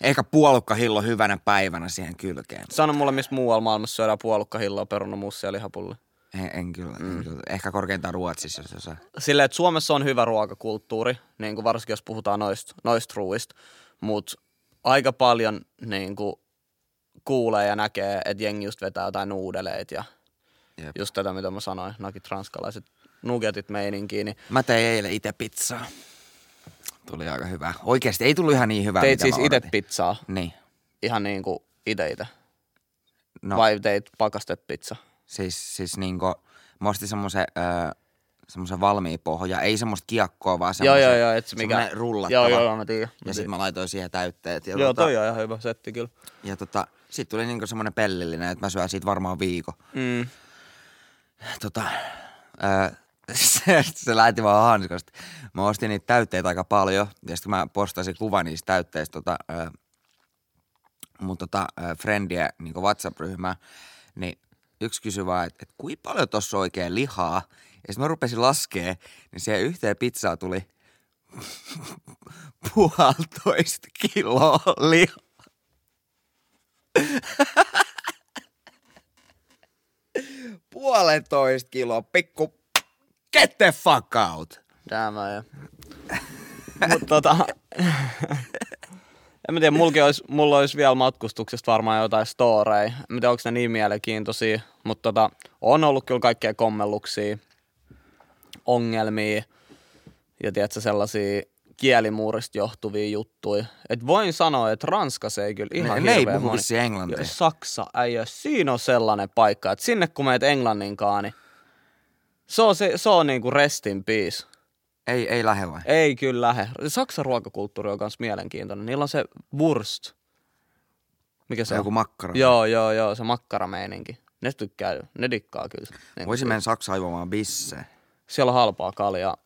Ehkä puolukkahillo hyvänä päivänä siihen kylkeen. sano mulle, missä muualla maailmassa syödään puolukkahilloa, perunamussia ja lihapulle. En, en, kyllä, mm. en kyllä. Ehkä korkeintaan Ruotsissa, jos osaa. silleen, että Suomessa on hyvä ruokakulttuuri, niin kuin varsinkin jos puhutaan noista noist ruuista, mutta aika paljon niin kuin kuulee ja näkee, että jengi just vetää jotain nuudeleita ja Jep. just tätä, mitä mä sanoin, nakit ranskalaiset nugetit meininkiin, niin Mä tein eilen itse pizzaa. Tuli aika hyvä. Oikeasti ei tullut ihan niin hyvä, Teit mitä siis itse pizzaa, Niin. ihan niin kuin ite ite. No, Vai teit pakastepizza? Siis, siis niinku, mä ostin semmoisen, öö, semmoisen valmiin pohja. Ei semmoista kiekkoa, vaan Joo, semmoisen, joo, joo, et se mikä... rullattava. Joo, joo, joo, mä tiedän. Ja sitten mä laitoin siihen täytteet. Ja, Joo, tota, toi on ihan hyvä setti kyllä. ja tota, sit tuli niinku semmoinen pellillinen, että mä syön siitä varmaan viikon. Mm. Tota, öö, (laughs) se, se lähti vaan hanskasta. Mä ostin niitä täytteitä aika paljon. Ja sitten mä postasin kuvan niistä täytteistä tota, öö, mun tota, öö, friendien niin WhatsApp-ryhmään. Niin yksi kysyi vaan, että et, kuinka paljon tossa on oikein lihaa. Ja sitten mä rupesin laskee, niin siihen yhteen pizzaan tuli (laughs) puolitoista kiloa lihaa. (laughs) Puolentoista kiloa, pikku, get the fuck out. Damn, ja. (laughs) Mut tota... en mä tiedä, mulki olisi, mulla olisi vielä matkustuksesta varmaan jotain storeja. En tiedä, onko ne niin mielenkiintoisia, mutta tota, on ollut kyllä kaikkea kommelluksia, ongelmia ja tiedätkö, sellaisia kielimuurista johtuvia juttuja. Et voin sanoa, että Ranskassa ei kyllä ihan Ne- ne ei puhu englantia. Ja Saksa, äijä, siinä on sellainen paikka, että sinne kun meet englanninkaan, niin se on, se, se on niinku rest in peace. Ei, ei lähde vai? Ei kyllä lähe. Saksan ruokakulttuuri on myös mielenkiintoinen. Niillä on se wurst. Mikä se on joku makkara. Joo, joo, joo, se makkarameininki. Ne tykkää, ne dikkaa kyllä. Niin Voisin mennä Saksaan juomaan bisse. Siellä on halpaa kaljaa.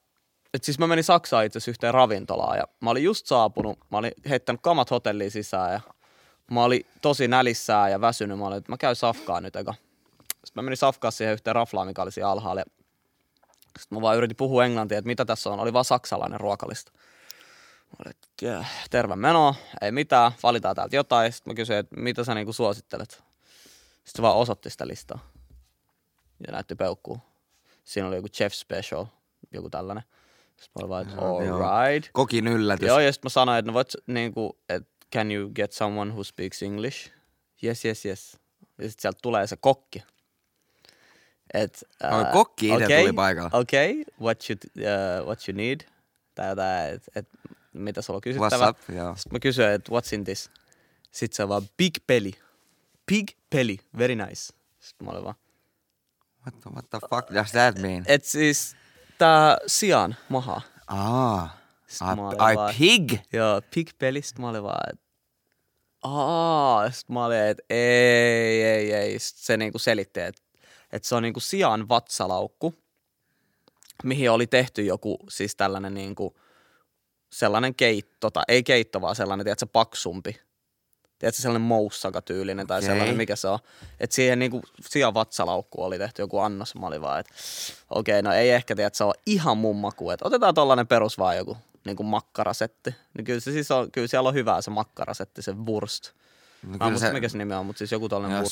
Et siis mä menin Saksaan itse asiassa yhteen ravintolaan ja mä olin just saapunut, mä olin heittänyt kamat hotelliin sisään ja mä olin tosi nälissään ja väsynyt. Mä olin, että mä käyn safkaan nyt eka. Sitten mä menin safkaan siihen yhteen raflaan, mikä oli siellä alhaalla. ja Sitten mä vaan yritin puhua englantia, että mitä tässä on. Oli vaan saksalainen ruokalista. Että "Kää, terve meno, ei mitään, valitaan täältä jotain. Sitten mä kysyin, että mitä sä niinku suosittelet. Sitten se vaan osoitti sitä listaa. Ja näytti peukkuu. Siinä oli joku chef special, joku tällainen. Sitten mä olin vaan, että all right. Kokin yllätys. Joo, ja sitten mä sanoin, että no voit, niinku, että can you get someone who speaks English? Yes, yes, yes. Ja sitten sieltä tulee se kokki. Et, Oi, kokki itse tuli paikalle. Okei, okay, what, you, uh, what you need? Tai jotain, että et, mitä sulla on kysyttävä. What's up? Joo. Sitten mä kysyin, että what's in this? Sitten se on vaan big belly. Big belly, very nice. Sitten mä olin vaan, What the, what the fuck does that mean? et siis tää sian maha. Ai, ai vaan- pig? Joo, pig belly. Sitten mä olin vaan, että aa. Sitten mä olin, että ei, ei, ei. Sitten se niinku selitti, että, että se on niinku sian vatsalaukku, mihin oli tehty joku siis tällainen niinku, sellainen keitto, tai ei keitto, vaan sellainen, tiedätkö, paksumpi. Tiedätkö, sellainen moussaka-tyylinen tai Okei. sellainen, mikä se on. Että siihen niinku sian vatsalaukku oli tehty joku annos. Mä olin vaan, että okei, no ei ehkä tiedä, että se on ihan mun maku. Että otetaan tollanen perus vaan joku niin kuin makkarasetti. Niin kyllä, se siis on, kyllä siellä on hyvää se makkarasetti, se wurst. No, Mä en kyllä muista, mikä se nimi on, mutta siis joku tollanen jos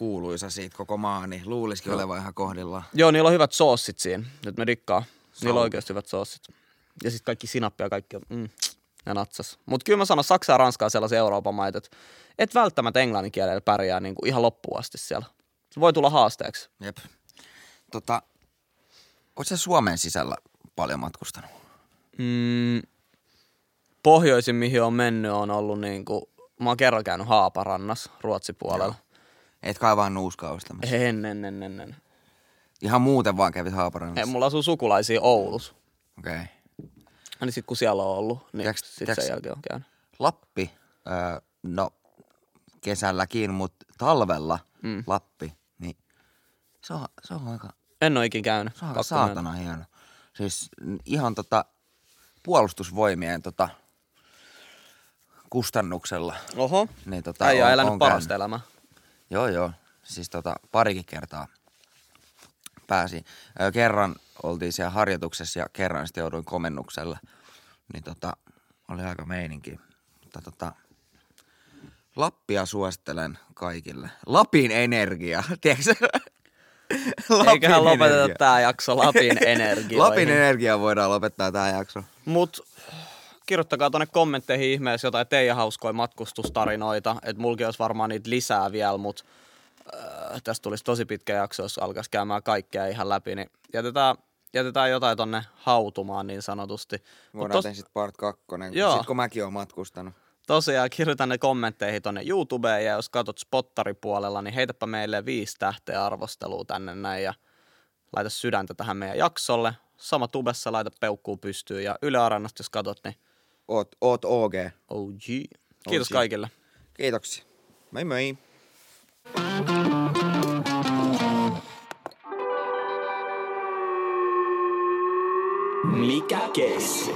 se kuuluisa siitä koko maa, niin luulisikin olevan ihan kohdillaan. Joo, niillä on hyvät soossit siinä. Nyt me dikkaa. Niillä on oikeasti hyvät soossit. Ja sitten kaikki sinappia ja kaikki. Mm, ja natsas. Mutta kyllä mä sanon, Saksa ja Ranska on sellaisia Euroopan maita, että et välttämättä englannin kielellä pärjää niin kuin ihan loppuun asti siellä. Se voi tulla haasteeksi. Jep. Tota, oot sä Suomen sisällä paljon matkustanut? Mm, pohjoisin, mihin on mennyt, on ollut niin kuin, mä oon kerran käynyt Haaparannassa, Ruotsipuolella. Et kai vaan nuuskaa ostamassa. En, en, en, en, en. Ihan muuten vaan kävit Ei, Haaparannassa. mulla asuu sukulaisia Oulus. Okei. Okay. Niin sit kun siellä on ollut, niin Tiedätkö- sit tiedätkö- sen jälkeen on käynyt. Lappi, öö, no kesälläkin, mutta talvella mm. Lappi, niin se on, se on aika, En ole ikin käynyt. se on aika saatana hieno. Siis ihan tota puolustusvoimien tota kustannuksella. Oho. Niin tota, Äijä on on- elänyt on parasta elämää. Joo, joo. Siis tota, parikin kertaa pääsi. Kerran oltiin siellä harjoituksessa ja kerran sitten jouduin komennukselle. Niin tota, oli aika meininki. Mutta tota, Lappia suosittelen kaikille. Lapin energia, (laughs) tiedätkö Eiköhän lopeteta tää jakso Lapin (laughs) energioihin. Lapin energia voidaan lopettaa tämä jakso. Mut kirjoittakaa tonne kommentteihin ihmeessä jotain teidän hauskoja matkustustarinoita. Että mulki olisi varmaan niitä lisää vielä, mut äh, tästä tulisi tosi pitkä jakso, jos alkaisi käymään kaikkea ihan läpi. Niin jätetään jätetään jotain tonne hautumaan niin sanotusti. Voidaan tos- tehdä sitten part kakkonen, Joo. sit kun mäkin oon matkustanut. tosiaan kirjoita ne kommentteihin tonne YouTubeen ja jos katsot spottaripuolella, niin heitäpä meille viisi tähteä arvostelua tänne näin ja laita sydäntä tähän meidän jaksolle. Sama tubessa laita peukkuu pystyyn ja Yle Areenasta jos katsot, niin Oot, oot OG. OG. Kiitos OG. kaikille. Kiitoksia. Moi moi. Mikä kesi?